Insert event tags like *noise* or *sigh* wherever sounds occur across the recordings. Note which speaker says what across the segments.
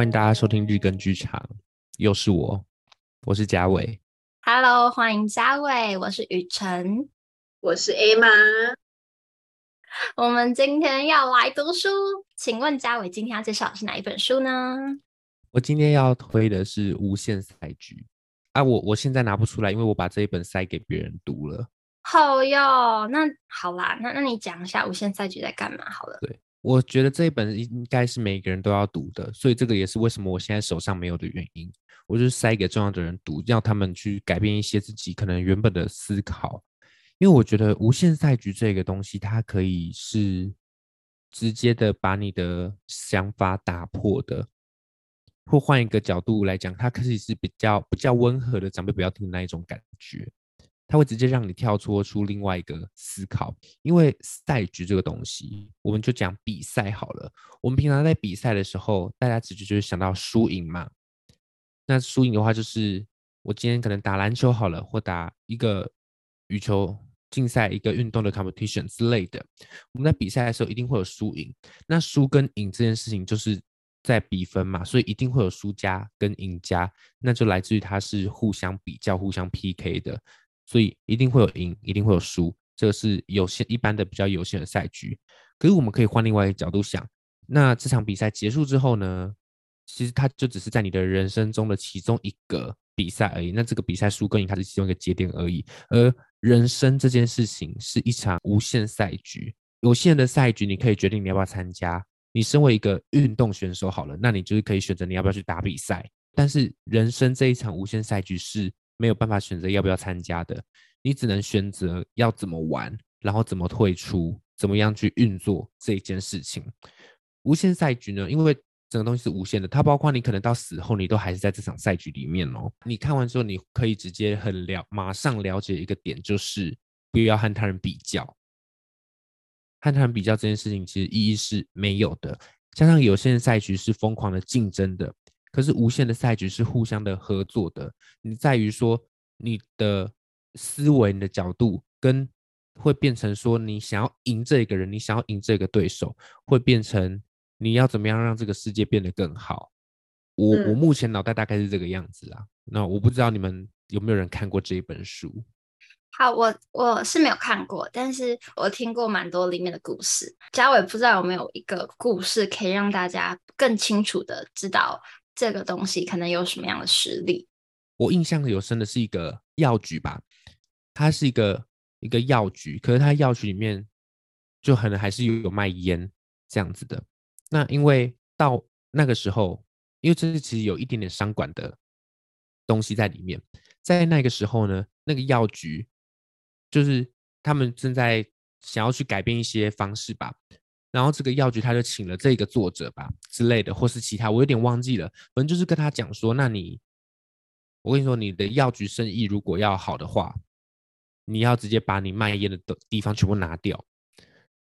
Speaker 1: 欢迎大家收听日更剧场，又是我，我是嘉伟。
Speaker 2: Hello，欢迎嘉伟，我是雨辰，
Speaker 3: 我是 Emma。
Speaker 2: 我们今天要来读书，请问嘉伟今天要介绍的是哪一本书呢？
Speaker 1: 我今天要推的是《无限赛局》啊，我我现在拿不出来，因为我把这一本塞给别人读了。
Speaker 2: 好哟，那好啦，那那你讲一下《无限赛局》在干嘛？好了，
Speaker 1: 对，我觉得这一本应该是每个人都要读的，所以这个也是为什么我现在手上没有的原因。我就是塞给重要的人读，让他们去改变一些自己可能原本的思考。因为我觉得无限赛局这个东西，它可以是直接的把你的想法打破的，或换一个角度来讲，它可以是比较比较温和的长辈不要听的那一种感觉，它会直接让你跳脱出另外一个思考。因为赛局这个东西，我们就讲比赛好了。我们平常在比赛的时候，大家直接就是想到输赢嘛。那输赢的话，就是我今天可能打篮球好了，或打一个羽球。竞赛一个运动的 competition 之类的，我们在比赛的时候一定会有输赢。那输跟赢这件事情就是在比分嘛，所以一定会有输家跟赢家，那就来自于它是互相比较、互相 PK 的，所以一定会有赢，一定会有输。这个是有限一般的比较有限的赛局。可是我们可以换另外一个角度想，那这场比赛结束之后呢，其实它就只是在你的人生中的其中一个比赛而已。那这个比赛输跟赢，它是其中一个节点而已，而人生这件事情是一场无限赛局，有限的赛局，你可以决定你要不要参加。你身为一个运动选手，好了，那你就是可以选择你要不要去打比赛。但是人生这一场无限赛局是没有办法选择要不要参加的，你只能选择要怎么玩，然后怎么退出，怎么样去运作这一件事情。无限赛局呢，因为整个东西是无限的，它包括你可能到死后，你都还是在这场赛局里面哦。你看完之后，你可以直接很了，马上了解一个点，就是不要和他人比较。和他人比较这件事情，其实意义是没有的。加上有限的赛局是疯狂的竞争的，可是无限的赛局是互相的合作的。你在于说你的思维、你的角度，跟会变成说你想要赢这个人，你想要赢这个对手，会变成。你要怎么样让这个世界变得更好？我、嗯、我目前脑袋大概是这个样子啊。那我不知道你们有没有人看过这一本书？
Speaker 2: 好，我我是没有看过，但是我听过蛮多里面的故事。嘉伟不知道有没有一个故事可以让大家更清楚的知道这个东西可能有什么样的实力？
Speaker 1: 我印象有深的是一个药局吧，它是一个一个药局，可是它药局里面就可能还是有有卖烟这样子的。那因为到那个时候，因为这是其实有一点点商管的东西在里面，在那个时候呢，那个药局就是他们正在想要去改变一些方式吧，然后这个药局他就请了这个作者吧之类的，或是其他，我有点忘记了，反正就是跟他讲说，那你，我跟你说，你的药局生意如果要好的话，你要直接把你卖烟的地方全部拿掉。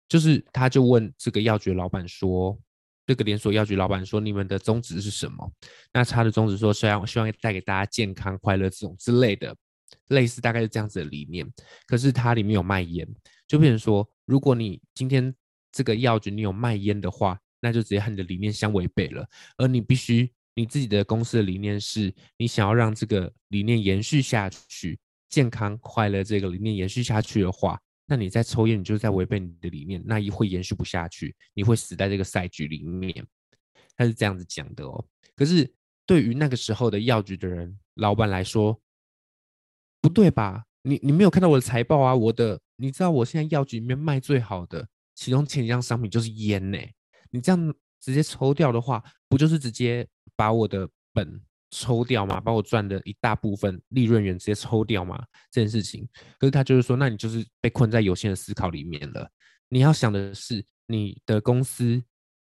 Speaker 1: 就是，他就问这个药局老板说：“这个连锁药局老板说，你们的宗旨是什么？”那他的宗旨说：“虽然我希望带给大家健康、快乐这种之类的，类似大概是这样子的理念。可是它里面有卖烟，就变成说，如果你今天这个药局你有卖烟的话，那就直接和你的理念相违背了。而你必须你自己的公司的理念是你想要让这个理念延续下去，健康、快乐这个理念延续下去的话。”那你在抽烟，你就在违背你的理念，那一会延续不下去，你会死在这个赛局里面。他是这样子讲的哦。可是对于那个时候的药局的人老板来说，不对吧？你你没有看到我的财报啊？我的，你知道我现在药局里面卖最好的其中前一样商品就是烟呢。你这样直接抽掉的话，不就是直接把我的本？抽掉嘛，把我赚的一大部分利润源直接抽掉嘛，这件事情。可是他就是说，那你就是被困在有限的思考里面了。你要想的是，你的公司、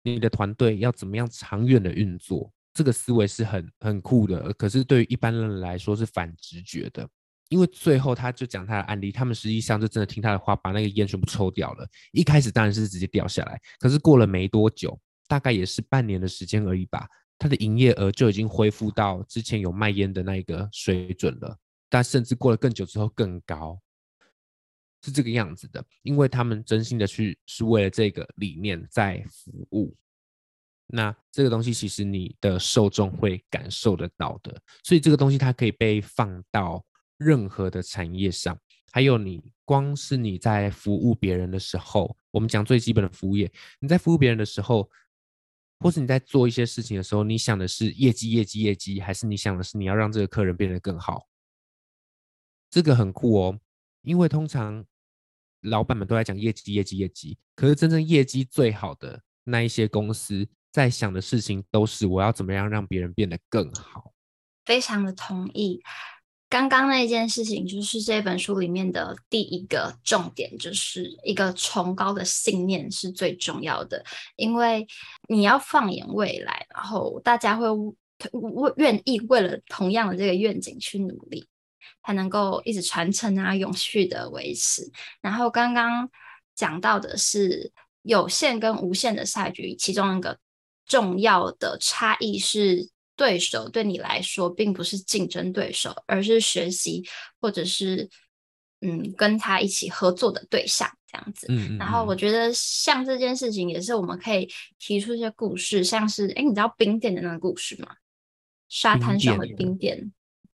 Speaker 1: 你的团队要怎么样长远的运作，这个思维是很很酷的。可是对于一般人来说是反直觉的，因为最后他就讲他的案例，他们实际上就真的听他的话，把那个烟全部抽掉了。一开始当然是直接掉下来，可是过了没多久，大概也是半年的时间而已吧。他的营业额就已经恢复到之前有卖烟的那一个水准了，但甚至过了更久之后更高，是这个样子的。因为他们真心的去是为了这个理念在服务。那这个东西其实你的受众会感受得到的，所以这个东西它可以被放到任何的产业上。还有你光是你在服务别人的时候，我们讲最基本的服务业，你在服务别人的时候，或是你在做一些事情的时候，你想的是业绩、业绩、业绩，还是你想的是你要让这个客人变得更好？这个很酷哦，因为通常老板们都在讲业绩、业绩、业绩，可是真正业绩最好的那一些公司。在想的事情都是我要怎么样让别人变得更好。
Speaker 2: 非常的同意。刚刚那件事情就是这本书里面的第一个重点，就是一个崇高的信念是最重要的。因为你要放眼未来，然后大家会为愿意为了同样的这个愿景去努力，才能够一直传承啊，永续的维持。然后刚刚讲到的是有限跟无限的赛局，其中一个。重要的差异是，对手对你来说并不是竞争对手，而是学习或者是嗯跟他一起合作的对象这样子。嗯，嗯，然后我觉得像这件事情也是我们可以提出一些故事，像是哎，你知道冰店的那个故事吗？沙滩上的冰店。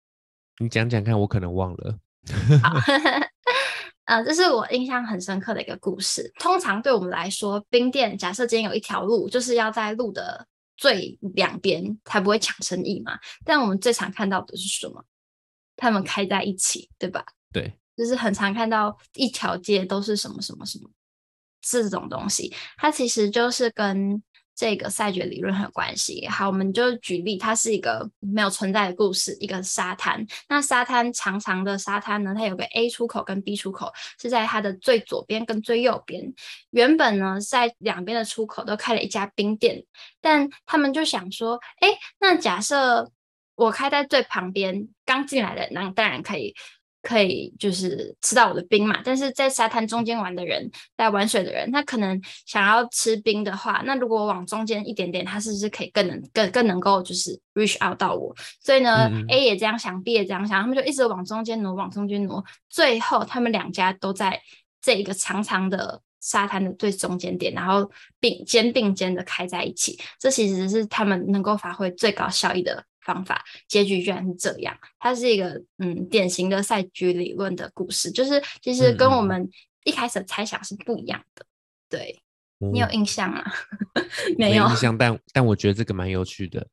Speaker 2: *laughs*
Speaker 1: 你讲讲看，我可能忘了。
Speaker 2: 好。*laughs* 呃，这是我印象很深刻的一个故事。通常对我们来说，冰店假设今天有一条路，就是要在路的最两边，才不会抢生意嘛。但我们最常看到的是什么？他们开在一起，对吧？
Speaker 1: 对，
Speaker 2: 就是很常看到一条街都是什么什么什么，这种东西。它其实就是跟。这个赛局理论很有关系。好，我们就举例，它是一个没有存在的故事，一个沙滩。那沙滩长长的沙滩呢，它有个 A 出口跟 B 出口，是在它的最左边跟最右边。原本呢，在两边的出口都开了一家冰店，但他们就想说，哎，那假设我开在最旁边，刚进来的那当然可以。可以就是吃到我的冰嘛，但是在沙滩中间玩的人，在玩水的人，他可能想要吃冰的话，那如果我往中间一点点，他是不是可以更能更更能够就是 reach out 到我？所以呢，嗯，A 也这样想，B 也这样想，他们就一直往中间挪，往中间挪，最后他们两家都在这一个长长的沙滩的最中间点，然后并肩并肩的开在一起，这其实是他们能够发挥最高效益的方法，结局居然是这样。它是一个嗯典型的赛局理论的故事，就是其实跟我们一开始的猜想是不一样的。嗯、对、嗯、你有印象吗？*laughs* 没有印
Speaker 1: 象，但但我觉得这个蛮有趣的。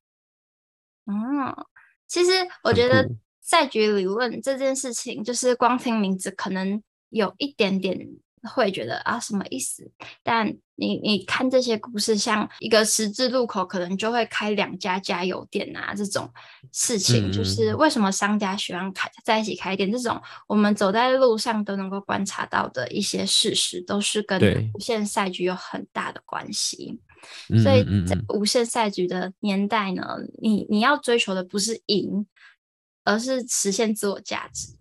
Speaker 2: 哦，其实我觉得赛局理论这件事情，就是光听名字可能有一点点。会觉得啊，什么意思？但你你看这些故事，像一个十字路口，可能就会开两家加油店啊，这种事情，就是为什么商家喜欢开在一起开店？这种我们走在路上都能够观察到的一些事实，都是跟无限赛局有很大的关系。所以在无限赛局的年代呢，你你要追求的不是赢，而是实现自我价值。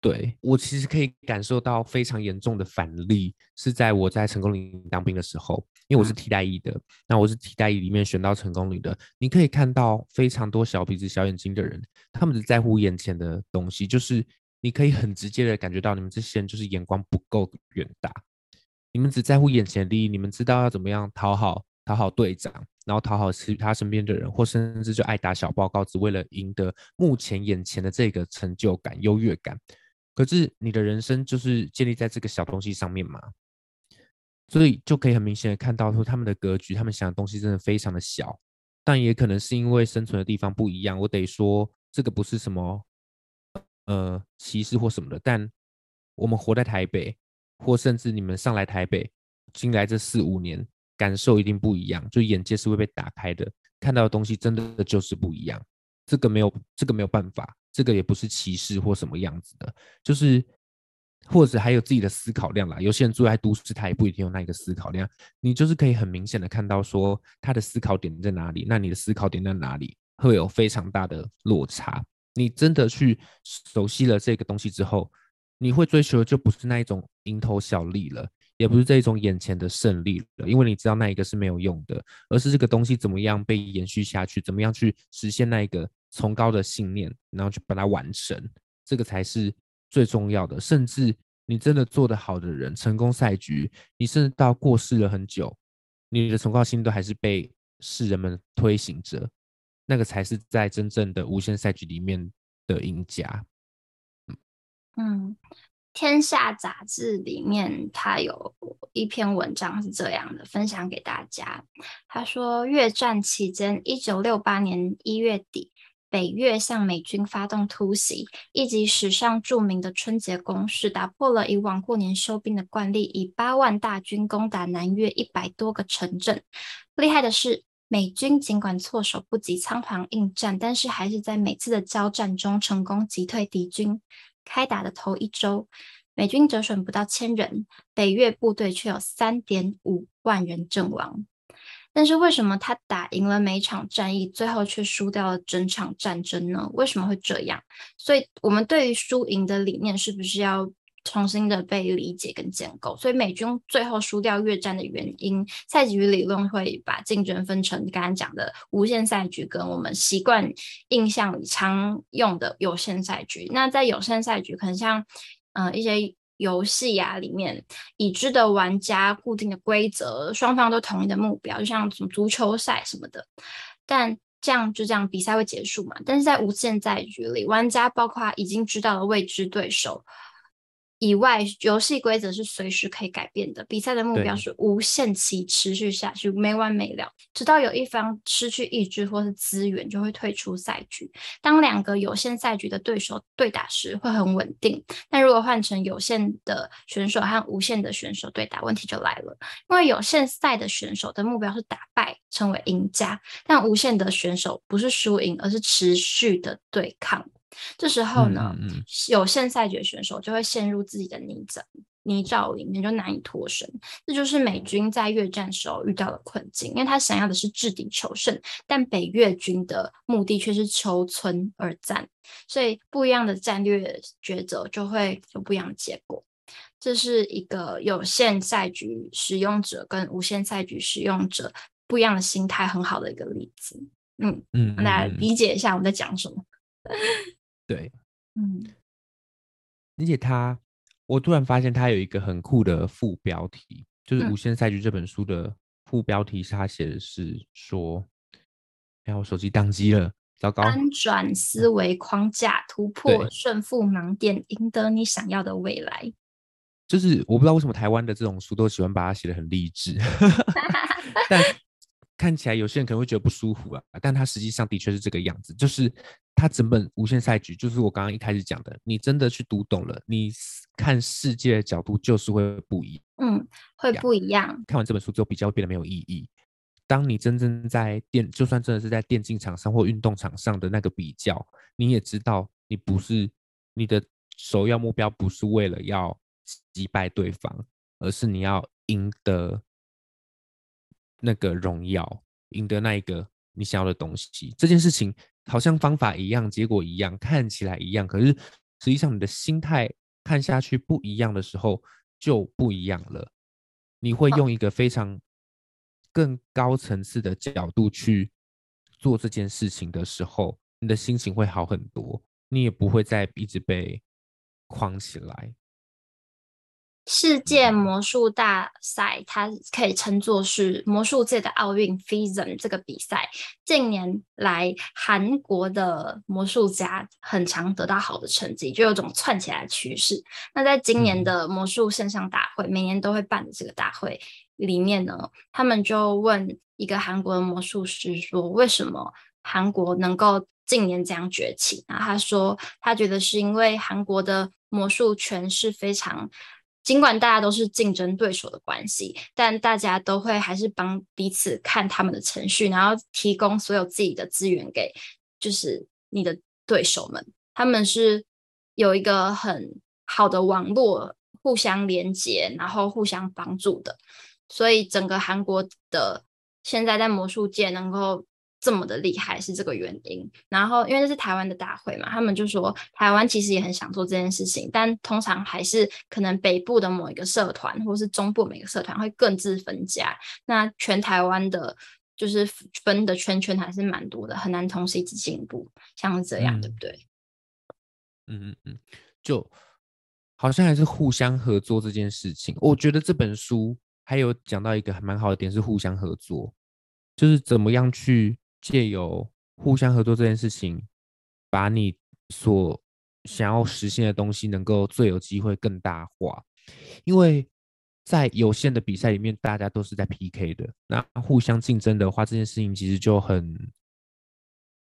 Speaker 1: 对，我其实可以感受到非常严重的反例，是在我在成功岭当兵的时候，因为我是替代役的，嗯、那我是替代役里面选到成功岭的。你可以看到非常多小鼻子小眼睛的人，他们只在乎眼前的东西，就是你可以很直接的感觉到你们这些人就是眼光不够远大，你们只在乎眼前的利益，你们知道要怎么样讨好讨好队长，然后讨好其他身边的人，或甚至就爱打小报告，只为了赢得目前眼前的这个成就感、优越感。可是你的人生就是建立在这个小东西上面嘛，所以就可以很明显的看到说他们的格局，他们想的东西真的非常的小，但也可能是因为生存的地方不一样。我得说这个不是什么呃歧视或什么的，但我们活在台北，或甚至你们上来台北，进来这四五年，感受一定不一样，就眼界是会被打开的，看到的东西真的就是不一样。这个没有，这个没有办法。这个也不是歧视或什么样子的，就是或者还有自己的思考量啦。有些人住在都市，他也不一定有那一个思考量。你就是可以很明显的看到说他的思考点在哪里，那你的思考点在哪里，会有非常大的落差。你真的去熟悉了这个东西之后，你会追求的就不是那一种蝇头小利了，也不是这一种眼前的胜利了，因为你知道那一个是没有用的，而是这个东西怎么样被延续下去，怎么样去实现那一个。崇高的信念，然后去把它完成，这个才是最重要的。甚至你真的做得好的人，成功赛局，你甚至到过世了很久，你的崇高信念都还是被世人们推行着，那个才是在真正的无限赛局里面的赢家。
Speaker 2: 嗯，天下杂志里面它有一篇文章是这样的，分享给大家。他说，越战期间，一九六八年一月底。北越向美军发动突袭，以及史上著名的春节攻势，打破了以往过年休兵的惯例，以八万大军攻打南越一百多个城镇。厉害的是，美军尽管措手不及，仓皇应战，但是还是在每次的交战中成功击退敌军。开打的头一周，美军折损不到千人，北越部队却有三点五万人阵亡。但是为什么他打赢了每一场战役，最后却输掉了整场战争呢？为什么会这样？所以，我们对于输赢的理念是不是要重新的被理解跟建构？所以，美军最后输掉越战的原因，赛局理论会把竞争分成刚刚讲的无限赛局跟我们习惯印象里常用的有限赛局。那在有限赛局，可能像嗯、呃、一些。游戏呀，里面已知的玩家、固定的规则、双方都同意的目标，就像什么足球赛什么的。但这样就这样，比赛会结束嘛？但是在无限赛局里，玩家包括已经知道的未知对手。以外，游戏规则是随时可以改变的。比赛的目标是无限期持续下去，没完没了，直到有一方失去意志或是资源，就会退出赛局。当两个有限赛局的对手对打时，会很稳定。但如果换成有限的选手和无限的选手对打，问题就来了。因为有限赛的选手的目标是打败，成为赢家，但无限的选手不是输赢，而是持续的对抗。这时候呢，嗯嗯、有限赛局选手就会陷入自己的泥沼泥沼里面，就难以脱身。这就是美军在越战时候遇到的困境，因为他想要的是制敌求胜，但北越军的目的却是求存而战，所以不一样的战略抉择就会有不一样的结果。这是一个有限赛局使用者跟无限赛局使用者不一样的心态，很好的一个例子。嗯嗯，让大家理解一下我们在讲什么。
Speaker 1: 对，嗯，而且他。我突然发现他有一个很酷的副标题，就是《无限赛局》这本书的副标题，是他写的是说：“哎、嗯，我手机宕机了，糟糕！”
Speaker 2: 翻转思维框架，突 *laughs* 破顺负盲点，赢得你想要的未来。
Speaker 1: 就是我不知道为什么台湾的这种书都喜欢把它写的很励志 *laughs* *laughs* 但看起来有些人可能会觉得不舒服啊。但它实际上的确是这个样子，就是。它整本无限赛局就是我刚刚一开始讲的，你真的去读懂了，你看世界的角度就是会不一样，
Speaker 2: 嗯，会不一样。
Speaker 1: 看完这本书之后，比较变得没有意义。当你真正在电，就算真的是在电竞场上或运动场上的那个比较，你也知道，你不是你的首要目标不是为了要击败对方，而是你要赢得那个荣耀，赢得那一个你想要的东西。这件事情。好像方法一样，结果一样，看起来一样，可是实际上你的心态看下去不一样的时候就不一样了。你会用一个非常更高层次的角度去做这件事情的时候，你的心情会好很多，你也不会再一直被框起来。
Speaker 2: 世界魔术大赛，它可以称作是魔术界的奥运 FISM 这个比赛。近年来，韩国的魔术家很常得到好的成绩，就有种窜起来的趋势。那在今年的魔术线上大会，每年都会办的这个大会里面呢，他们就问一个韩国的魔术师说：“为什么韩国能够近年这样崛起？”然后他说：“他觉得是因为韩国的魔术圈是非常。”尽管大家都是竞争对手的关系，但大家都会还是帮彼此看他们的程序，然后提供所有自己的资源给，就是你的对手们。他们是有一个很好的网络，互相连接，然后互相帮助的。所以整个韩国的现在在魔术界能够。这么的厉害是这个原因，然后因为这是台湾的大会嘛，他们就说台湾其实也很想做这件事情，但通常还是可能北部的某一个社团，或是中部每个社团会各自分家，那全台湾的，就是分的圈圈还是蛮多的，很难同时一起进步，像是这样，嗯、对不对？
Speaker 1: 嗯嗯嗯，就好像还是互相合作这件事情，我觉得这本书还有讲到一个还蛮好的点是互相合作。就是怎么样去借由互相合作这件事情，把你所想要实现的东西能够最有机会更大化，因为在有限的比赛里面，大家都是在 PK 的，那互相竞争的话，这件事情其实就很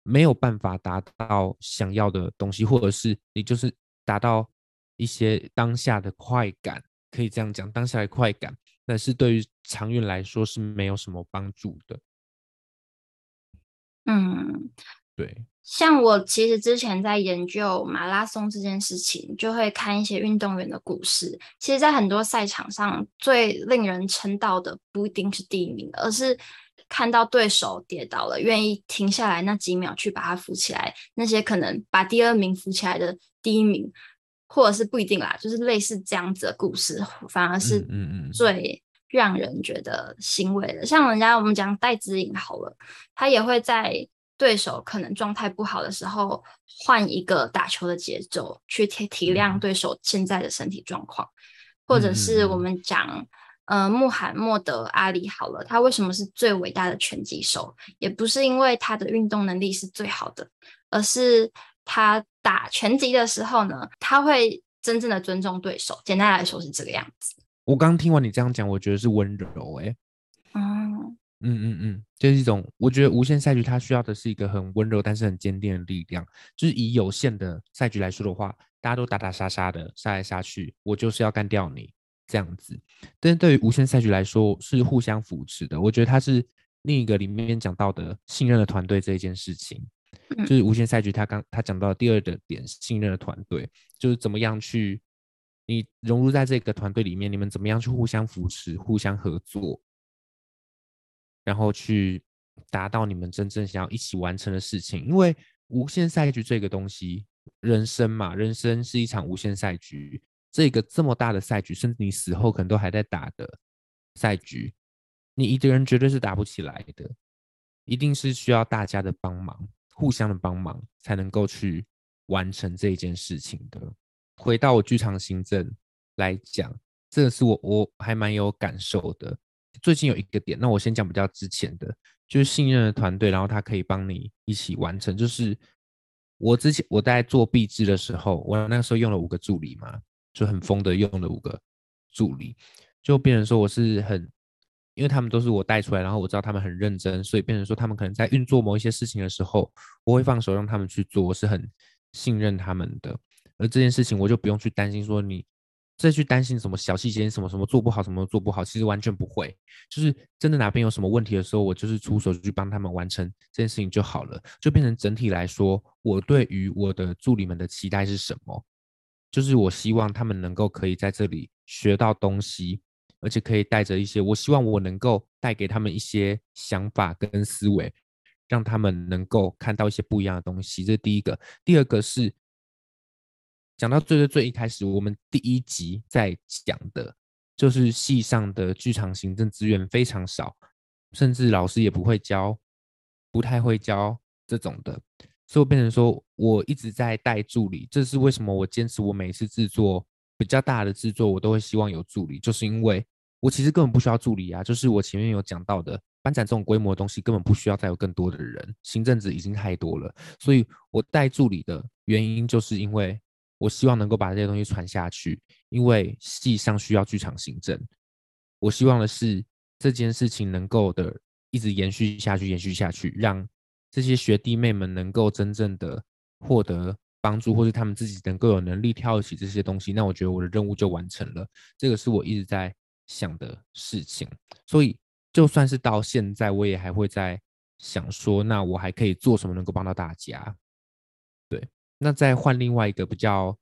Speaker 1: 没有办法达到想要的东西，或者是你就是达到一些当下的快感，可以这样讲，当下的快感，但是对于长远来说是没有什么帮助的。
Speaker 2: 嗯，
Speaker 1: 对。
Speaker 2: 像我其实之前在研究马拉松这件事情，就会看一些运动员的故事。其实，在很多赛场上，最令人称道的不一定是第一名，而是看到对手跌倒了，愿意停下来那几秒去把他扶起来。那些可能把第二名扶起来的第一名，或者是不一定啦，就是类似这样子的故事，反而是最让人觉得欣慰的。像人家我们讲戴资颖好了，他也会在。对手可能状态不好的时候，换一个打球的节奏，去体体谅对手现在的身体状况，或者是我们讲，呃，穆罕默德阿里好了，他为什么是最伟大的拳击手？也不是因为他的运动能力是最好的，而是他打拳击的时候呢，他会真正的尊重对手。简单来说是这个样子。
Speaker 1: 我刚听完你这样讲，我觉得是温柔哎、欸。嗯。嗯嗯嗯，就是一种，我觉得无限赛局它需要的是一个很温柔但是很坚定的力量。就是以有限的赛局来说的话，大家都打打杀杀的，杀来杀去，我就是要干掉你这样子。但是对于无限赛局来说，是互相扶持的。我觉得它是另一个里面讲到的信任的团队这一件事情，就是无限赛局他刚他讲到的第二个点，信任的团队就是怎么样去你融入在这个团队里面，你们怎么样去互相扶持、互相合作。然后去达到你们真正想要一起完成的事情，因为无限赛局这个东西，人生嘛，人生是一场无限赛局，这个这么大的赛局，甚至你死后可能都还在打的赛局，你一个人绝对是打不起来的，一定是需要大家的帮忙，互相的帮忙，才能够去完成这一件事情的。回到我剧场行政来讲，这个是我我还蛮有感受的。最近有一个点，那我先讲比较之前的，就是信任的团队，然后他可以帮你一起完成。就是我之前我在做毕制的时候，我那个时候用了五个助理嘛，就很疯的用了五个助理，就变成说我是很，因为他们都是我带出来，然后我知道他们很认真，所以变成说他们可能在运作某一些事情的时候，我会放手让他们去做，我是很信任他们的。而这件事情我就不用去担心说你。再去担心什么小细节，什么什么做不好，什么做不好，其实完全不会。就是真的哪边有什么问题的时候，我就是出手去帮他们完成这件事情就好了。就变成整体来说，我对于我的助理们的期待是什么？就是我希望他们能够可以在这里学到东西，而且可以带着一些，我希望我能够带给他们一些想法跟思维，让他们能够看到一些不一样的东西。这是第一个。第二个是。讲到最最最一开始，我们第一集在讲的，就是系上的剧场行政资源非常少，甚至老师也不会教，不太会教这种的，所以我变成说我一直在带助理。这是为什么我坚持我每次制作比较大的制作，我都会希望有助理，就是因为我其实根本不需要助理啊，就是我前面有讲到的，班展这种规模的东西根本不需要再有更多的人，行政职已经太多了，所以我带助理的原因就是因为。我希望能够把这些东西传下去，因为戏上需要剧场行政。我希望的是这件事情能够的一直延续下去，延续下去，让这些学弟妹们能够真正的获得帮助，或是他们自己能够有能力跳起这些东西。那我觉得我的任务就完成了。这个是我一直在想的事情。所以就算是到现在，我也还会在想说，那我还可以做什么能够帮到大家？那再换另外一个比较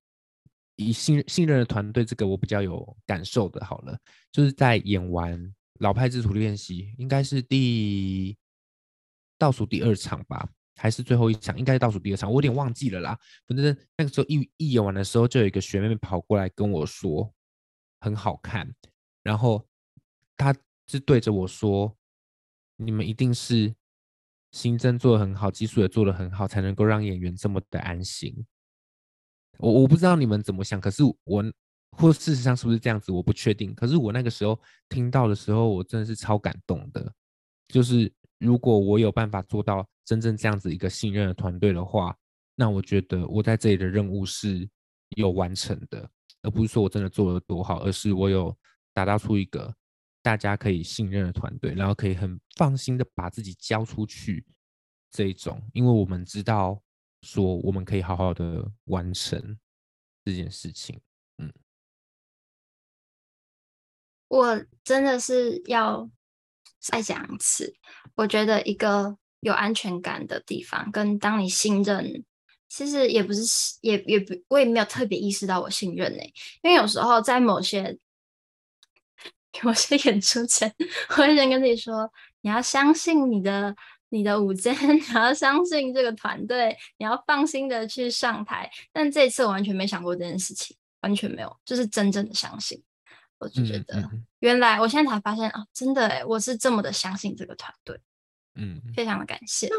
Speaker 1: 以信信任的团队，这个我比较有感受的，好了，就是在演完老派制图练习，应该是第倒数第二场吧，还是最后一场？应该是倒数第二场，我有点忘记了啦。反正那个时候一一演完的时候，就有一个学妹妹跑过来跟我说很好看，然后她是对着我说：“你们一定是。”行政做的很好，技术也做的很好，才能够让演员这么的安心。我我不知道你们怎么想，可是我或事实上是不是这样子，我不确定。可是我那个时候听到的时候，我真的是超感动的。就是如果我有办法做到真正这样子一个信任的团队的话，那我觉得我在这里的任务是有完成的，而不是说我真的做得多好，而是我有打造出一个大家可以信任的团队，然后可以很放心的把自己交出去这一种，因为我们知道说我们可以好好的完成这件事情。嗯，
Speaker 2: 我真的是要再讲一次，我觉得一个有安全感的地方，跟当你信任。其实也不是，也也不，我也没有特别意识到我信任呢、因为有时候在某些某些演出前，我会先跟自己说：你要相信你的你的舞监，*laughs* 你要相信这个团队，你要放心的去上台。但这一次我完全没想过这件事情，完全没有，就是真正的相信。我就觉得，原来我现在才发现哦，真的哎，我是这么的相信这个团队。嗯，非常的感谢。
Speaker 3: 那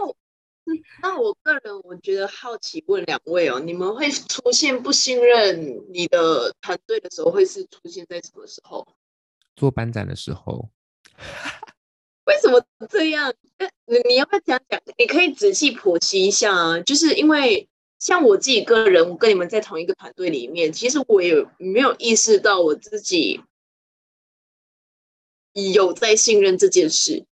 Speaker 3: 那我个人我觉得好奇问两位哦，你们会出现不信任你的团队的时候，会是出现在什么时候？
Speaker 1: 做班长的时候。*laughs*
Speaker 3: 为什么这样？你你要不要讲讲？你可以仔细剖析一下啊。就是因为像我自己个人，我跟你们在同一个团队里面，其实我也没有意识到我自己有在信任这件事。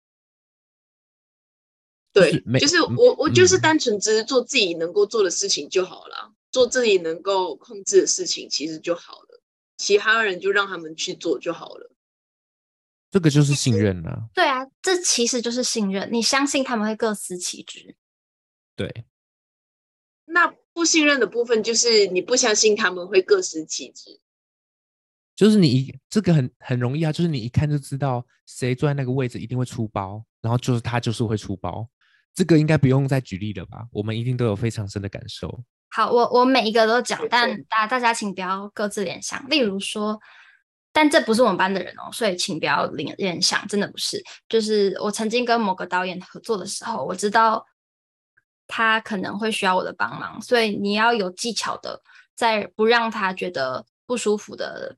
Speaker 3: 对，就是我，我就是单纯只是做自己能够做的事情就好了，嗯、做自己能够控制的事情，其实就好了。其他人就让他们去做就好了。
Speaker 1: 这个就是信任了、啊。
Speaker 2: 对啊，这其实就是信任。你相信他们会各司其职。
Speaker 1: 对。
Speaker 3: 那不信任的部分就是你不相信他们会各司其职。
Speaker 1: 就是你一这个很很容易啊，就是你一看就知道谁坐在那个位置一定会出包，然后就是他就是会出包。这个应该不用再举例了吧？我们一定都有非常深的感受。
Speaker 2: 好，我我每一个都讲，但大大家请不要各自联想。例如说，但这不是我们班的人哦，所以请不要联联想，真的不是。就是我曾经跟某个导演合作的时候，我知道他可能会需要我的帮忙，所以你要有技巧的，在不让他觉得不舒服的。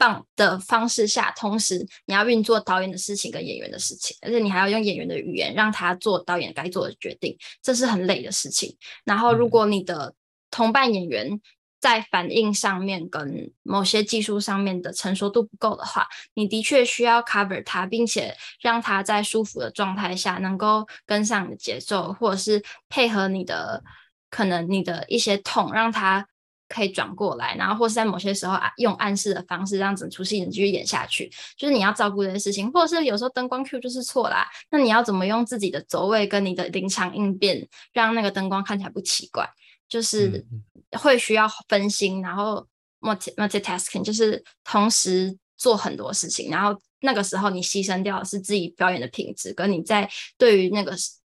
Speaker 2: 棒的方式下，同时你要运作导演的事情跟演员的事情，而且你还要用演员的语言让他做导演该做的决定，这是很累的事情。然后，如果你的同伴演员在反应上面跟某些技术上面的成熟度不够的话，你的确需要 cover 它，并且让它在舒服的状态下能够跟上你的节奏，或者是配合你的可能你的一些痛，让它。可以转过来，然后或是在某些时候啊用暗示的方式，让整出戏能继续演下去。就是你要照顾这些事情，或者是有时候灯光 Q 就是错啦，那你要怎么用自己的走位跟你的临场应变，让那个灯光看起来不奇怪？就是会需要分心，然后 multi multitasking，就是同时做很多事情，然后那个时候你牺牲掉的是自己表演的品质，跟你在对于那个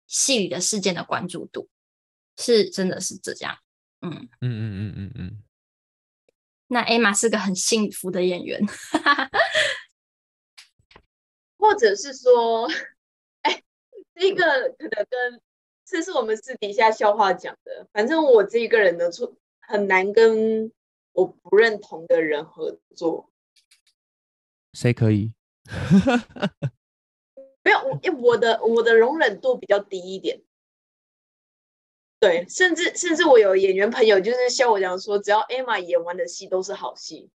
Speaker 2: 戏里的事件的关注度，是真的是这样。嗯。嗯嗯嗯嗯。嗯，那艾玛是个很幸福的演员，
Speaker 3: 或者是说，*laughs* 哎，这个可能跟这是我们私底下笑话讲的。反正我这一个人呢，出很难跟我不认同的人合作。
Speaker 1: 谁可以？*laughs*
Speaker 3: 没有，因为我的我的容忍度比较低一点。对，甚至甚至我有演员朋友就是笑我讲说，只要 Emma 演完的戏都是好戏。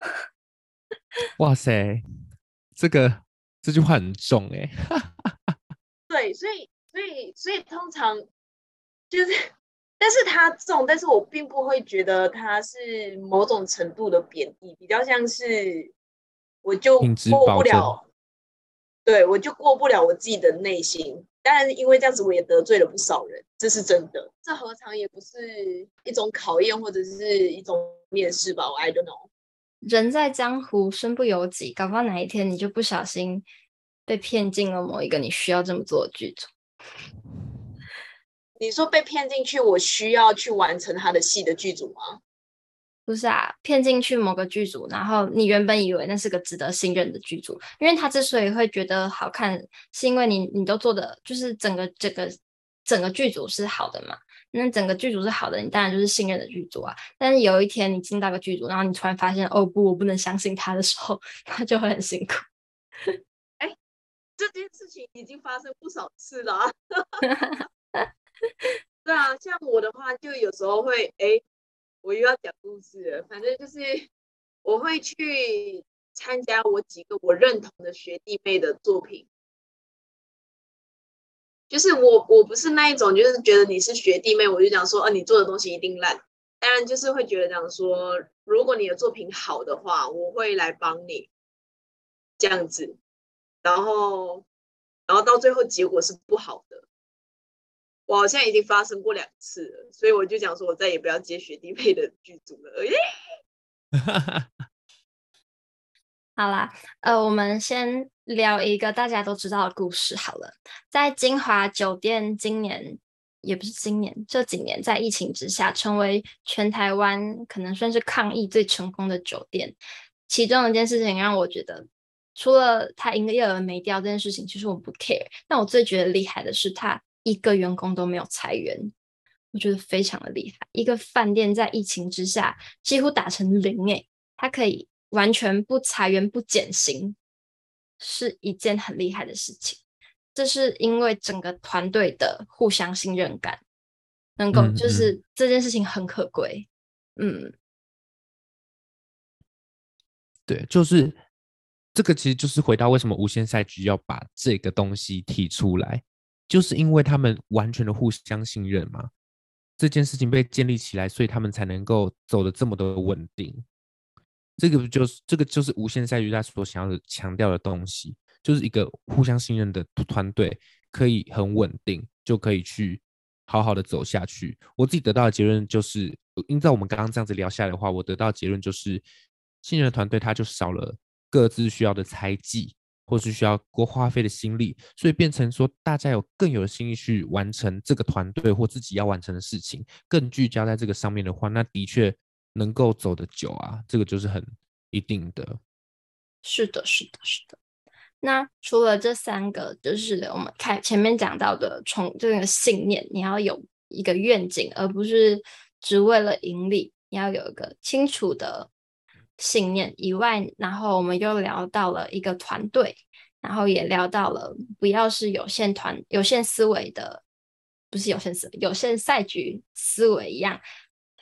Speaker 3: *laughs*
Speaker 1: 哇塞，这个这句话很重哎。*laughs*
Speaker 3: 对，所以所以所以通常就是，但是他重，但是我并不会觉得他是某种程度的贬义，比较像是我就过不了，对，我就过不了我自己的内心。当然因为这样子，我也得罪了不少人，这是真的。这何尝也不是一种考验，或者是一种面试吧？我 I don't know。
Speaker 2: 人在江湖，身不由己，搞不好哪一天你就不小心被骗进了某一个你需要这么做的剧组。
Speaker 3: 你说被骗进去，我需要去完成他的戏的剧组吗？
Speaker 2: 不是啊，骗进去某个剧组，然后你原本以为那是个值得信任的剧组，因为他之所以会觉得好看，是因为你你都做的就是整个这个整个剧组是好的嘛，那整个剧组是好的，你当然就是信任的剧组啊。但是有一天你进到个剧组，然后你突然发现哦不，我不能相信他的时候，*laughs* 他就会很辛苦。
Speaker 3: 哎，这件事情已经发生不少次了啊。*laughs* 对啊，像我的话，就有时候会，哎，我又要讲故事了。反正就是我会去参加我几个我认同的学弟妹的作品。就是我，我不是那一种，就是觉得你是学弟妹，我就讲说，啊，你做的东西一定烂。当然，就是会觉得讲说，如果你的作品好的话，我会来帮你这样子。然后，然后到最后结果是不好的。我好像已经发生过两次了，所以我就讲说，我再也不要接学弟妹的剧组了。*laughs*
Speaker 2: 好啦，呃，我们先聊一个大家都知道的故事好了。在金华酒店，今年也不是今年，这几年在疫情之下，成为全台湾可能算是抗疫最成功的酒店。其中一件事情让我觉得，除了他营业额没掉这件事情，其实我不 care。但我最觉得厉害的是，他一个员工都没有裁员，我觉得非常的厉害。一个饭店在疫情之下几乎打成零诶，他可以。完全不裁员不减薪，是一件很厉害的事情。这是因为整个团队的互相信任感，能够就是、这件事情很可贵。嗯，
Speaker 1: 对，就是这个，其实就是回到为什么无限赛局要把这个东西提出来，就是因为他们完全的互相信任嘛。这件事情被建立起来，所以他们才能够走的这么的稳定。这个不就是这个就是无限赛局他所想要强调的东西，就是一个互相信任的团队，可以很稳定，就可以去好好的走下去。我自己得到的结论就是，依照我们刚刚这样子聊下来的话，我得到的结论就是，信任的团队他就少了各自需要的猜忌，或是需要多花费的心力，所以变成说大家有更有心去完成这个团队或自己要完成的事情，更聚焦在这个上面的话，那的确。能够走得久啊，这个就是很一定的。
Speaker 2: 是的，是的，是的。那除了这三个，就是我们看前面讲到的，从这个信念，你要有一个愿景，而不是只为了盈利，你要有一个清楚的信念以外，然后我们又聊到了一个团队，然后也聊到了不要是有限团、有限思维的，不是有限思，有限赛局思维一样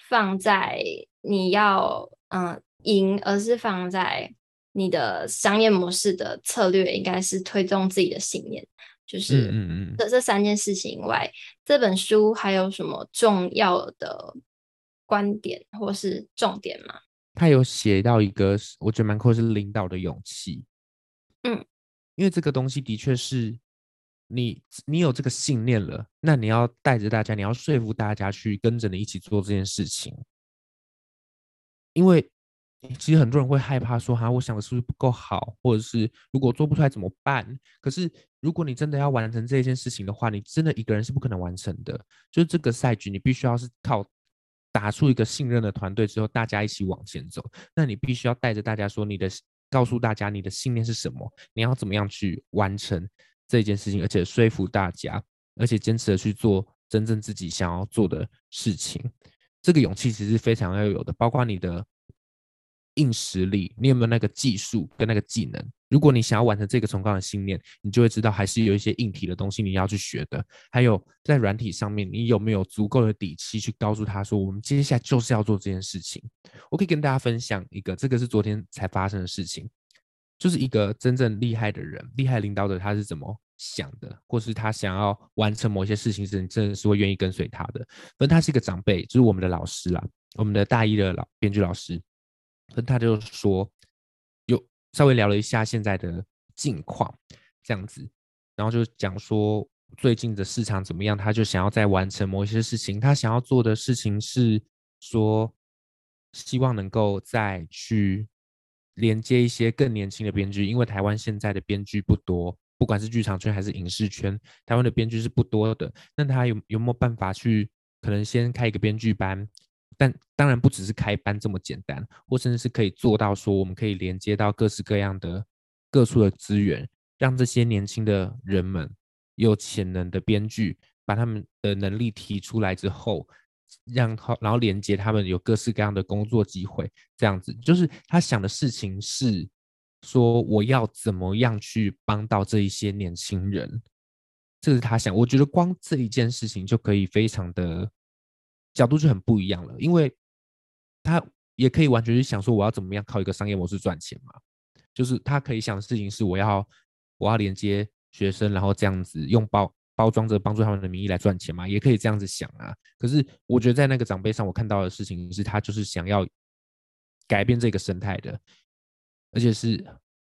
Speaker 2: 放在。你要嗯赢，而是放在你的商业模式的策略，应该是推动自己的信念。就是这这三件事情以外，这本书还有什么重要的观点或是重点吗？
Speaker 1: 他有写到一个，我觉得蛮酷，是领导的勇气。
Speaker 2: 嗯，
Speaker 1: 因为这个东西的确是你，你有这个信念了，那你要带着大家，你要说服大家去跟着你一起做这件事情。因为其实很多人会害怕说哈，我想的是不是不够好，或者是如果做不出来怎么办？可是如果你真的要完成这件事情的话，你真的一个人是不可能完成的。就是这个赛局，你必须要是靠打出一个信任的团队之后，大家一起往前走。那你必须要带着大家说，你的告诉大家你的信念是什么，你要怎么样去完成这件事情，而且说服大家，而且坚持的去做真正自己想要做的事情。这个勇气其实非常要有的，包括你的硬实力，你有没有那个技术跟那个技能？如果你想要完成这个崇高的信念，你就会知道还是有一些硬体的东西你要去学的。还有在软体上面，你有没有足够的底气去告诉他说，我们接下来就是要做这件事情？我可以跟大家分享一个，这个是昨天才发生的事情，就是一个真正厉害的人，厉害领导者他是怎么想的，或是他想要完成某些事情时，你真的是会愿意跟随他的。反正他是一个长辈，就是我们的老师啦，我们的大一的老编剧老师。跟他就说，稍微聊了一下现在的近况，这样子，然后就讲说最近的市场怎么样，他就想要再完成某一些事情。他想要做的事情是说，希望能够再去连接一些更年轻的编剧，因为台湾现在的编剧不多。不管是剧场圈还是影视圈，台湾的编剧是不多的。那他有有没有办法去，可能先开一个编剧班？但当然不只是开班这么简单，或甚至是可以做到说，我们可以连接到各式各样的各处的资源，让这些年轻的人们有潜能的编剧，把他们的能力提出来之后，让他然后连接他们有各式各样的工作机会。这样子，就是他想的事情是。说我要怎么样去帮到这一些年轻人，这是他想。我觉得光这一件事情就可以非常的角度就很不一样了，因为他也可以完全去想说我要怎么样靠一个商业模式赚钱嘛，就是他可以想的事情是我要我要连接学生，然后这样子用包包装着帮助他们的名义来赚钱嘛，也可以这样子想啊。可是我觉得在那个长辈上，我看到的事情是他就是想要改变这个生态的。而且是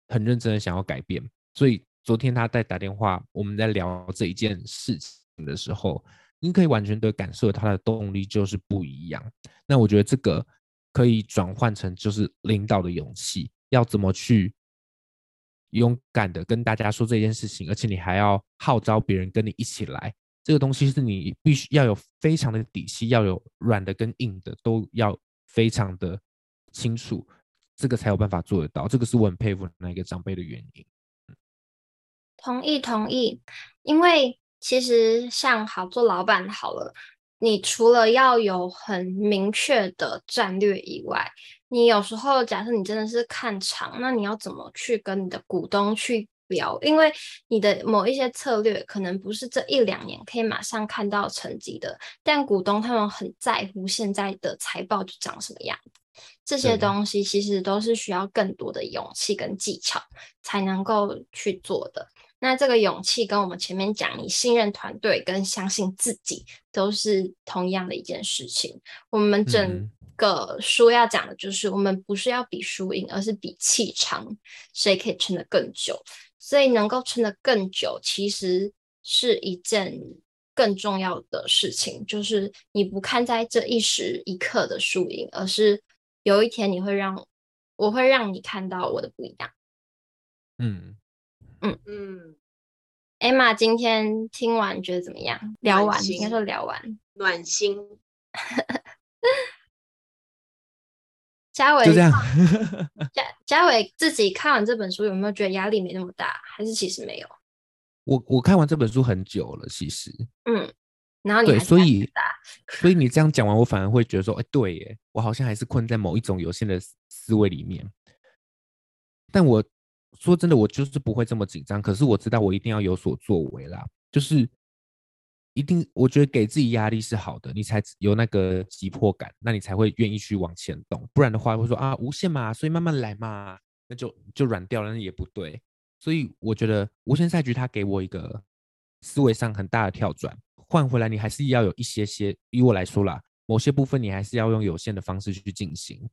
Speaker 1: 很认真的想要改变，所以昨天他在打电话，我们在聊这一件事情的时候，你可以完全的感受他的动力就是不一样。那我觉得这个可以转换成就是领导的勇气，要怎么去勇敢的跟大家说这件事情，而且你还要号召别人跟你一起来，这个东西是你必须要有非常的底气，要有软的跟硬的都要非常的清楚。这个才有办法做得到，这个是我很佩服那个长辈的原因。
Speaker 2: 同意同意，因为其实像好做老板好了，你除了要有很明确的战略以外，你有时候假设你真的是看长，那你要怎么去跟你的股东去聊？因为你的某一些策略可能不是这一两年可以马上看到成绩的，但股东他们很在乎现在的财报就长什么样子。这些东西其实都是需要更多的勇气跟技巧才能够去做的。那这个勇气跟我们前面讲，你信任团队跟相信自己，都是同样的一件事情。我们整个书要讲的就是，我们不是要比输赢，而是比气长，谁可以撑得更久。所以能够撑得更久，其实是一件更重要的事情，就是你不看在这一时一刻的输赢，而是。有一天你会让我会让你看到我的不一样。
Speaker 1: 嗯
Speaker 2: 嗯嗯。Emma 今天听完觉得怎么样？聊完应该说聊完，
Speaker 3: 暖心。*laughs*
Speaker 2: 嘉伟
Speaker 1: 就这样。*laughs*
Speaker 2: 嘉嘉伟自己看完这本书有没有觉得压力没那么大？还是其实没有？
Speaker 1: 我我看完这本书很久了，其实。
Speaker 2: 嗯。然后你
Speaker 1: 对，所以所以你这样讲完，我反而会觉得说，哎，对耶，我好像还是困在某一种有限的思维里面。但我说真的，我就是不会这么紧张。可是我知道我一定要有所作为啦，就是一定，我觉得给自己压力是好的，你才有那个急迫感，那你才会愿意去往前动。不然的话，会说啊，无限嘛，所以慢慢来嘛，那就就软掉了，那也不对。所以我觉得无限赛局它给我一个思维上很大的跳转。换回来，你还是要有一些些。以我来说啦，某些部分你还是要用有限的方式去进行。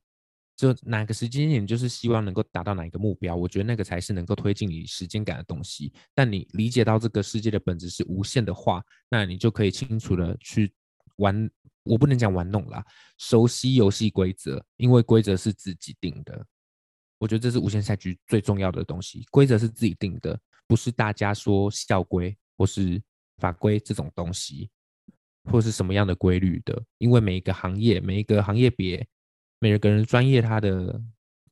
Speaker 1: 就哪个时间点，就是希望能够达到哪一个目标，我觉得那个才是能够推进你时间感的东西。但你理解到这个世界的本质是无限的话，那你就可以清楚的去玩。我不能讲玩弄啦，熟悉游戏规则，因为规则是自己定的。我觉得这是无限赛局最重要的东西，规则是自己定的，不是大家说校规或是。法规这种东西，或是什么样的规律的？因为每一个行业、每一个行业别、每个人专业，它的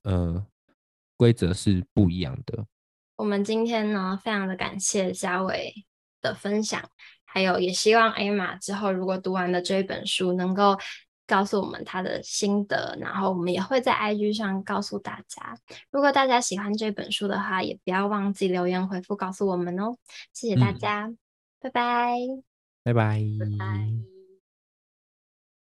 Speaker 1: 呃规则是不一样的。
Speaker 2: 我们今天呢，非常的感谢嘉伟的分享，还有也希望 Emma 之后如果读完了这一本书，能够告诉我们他的心得，然后我们也会在 IG 上告诉大家。如果大家喜欢这本书的话，也不要忘记留言回复告诉我们哦。谢谢大家。嗯拜拜，
Speaker 1: 拜拜，
Speaker 2: 拜拜。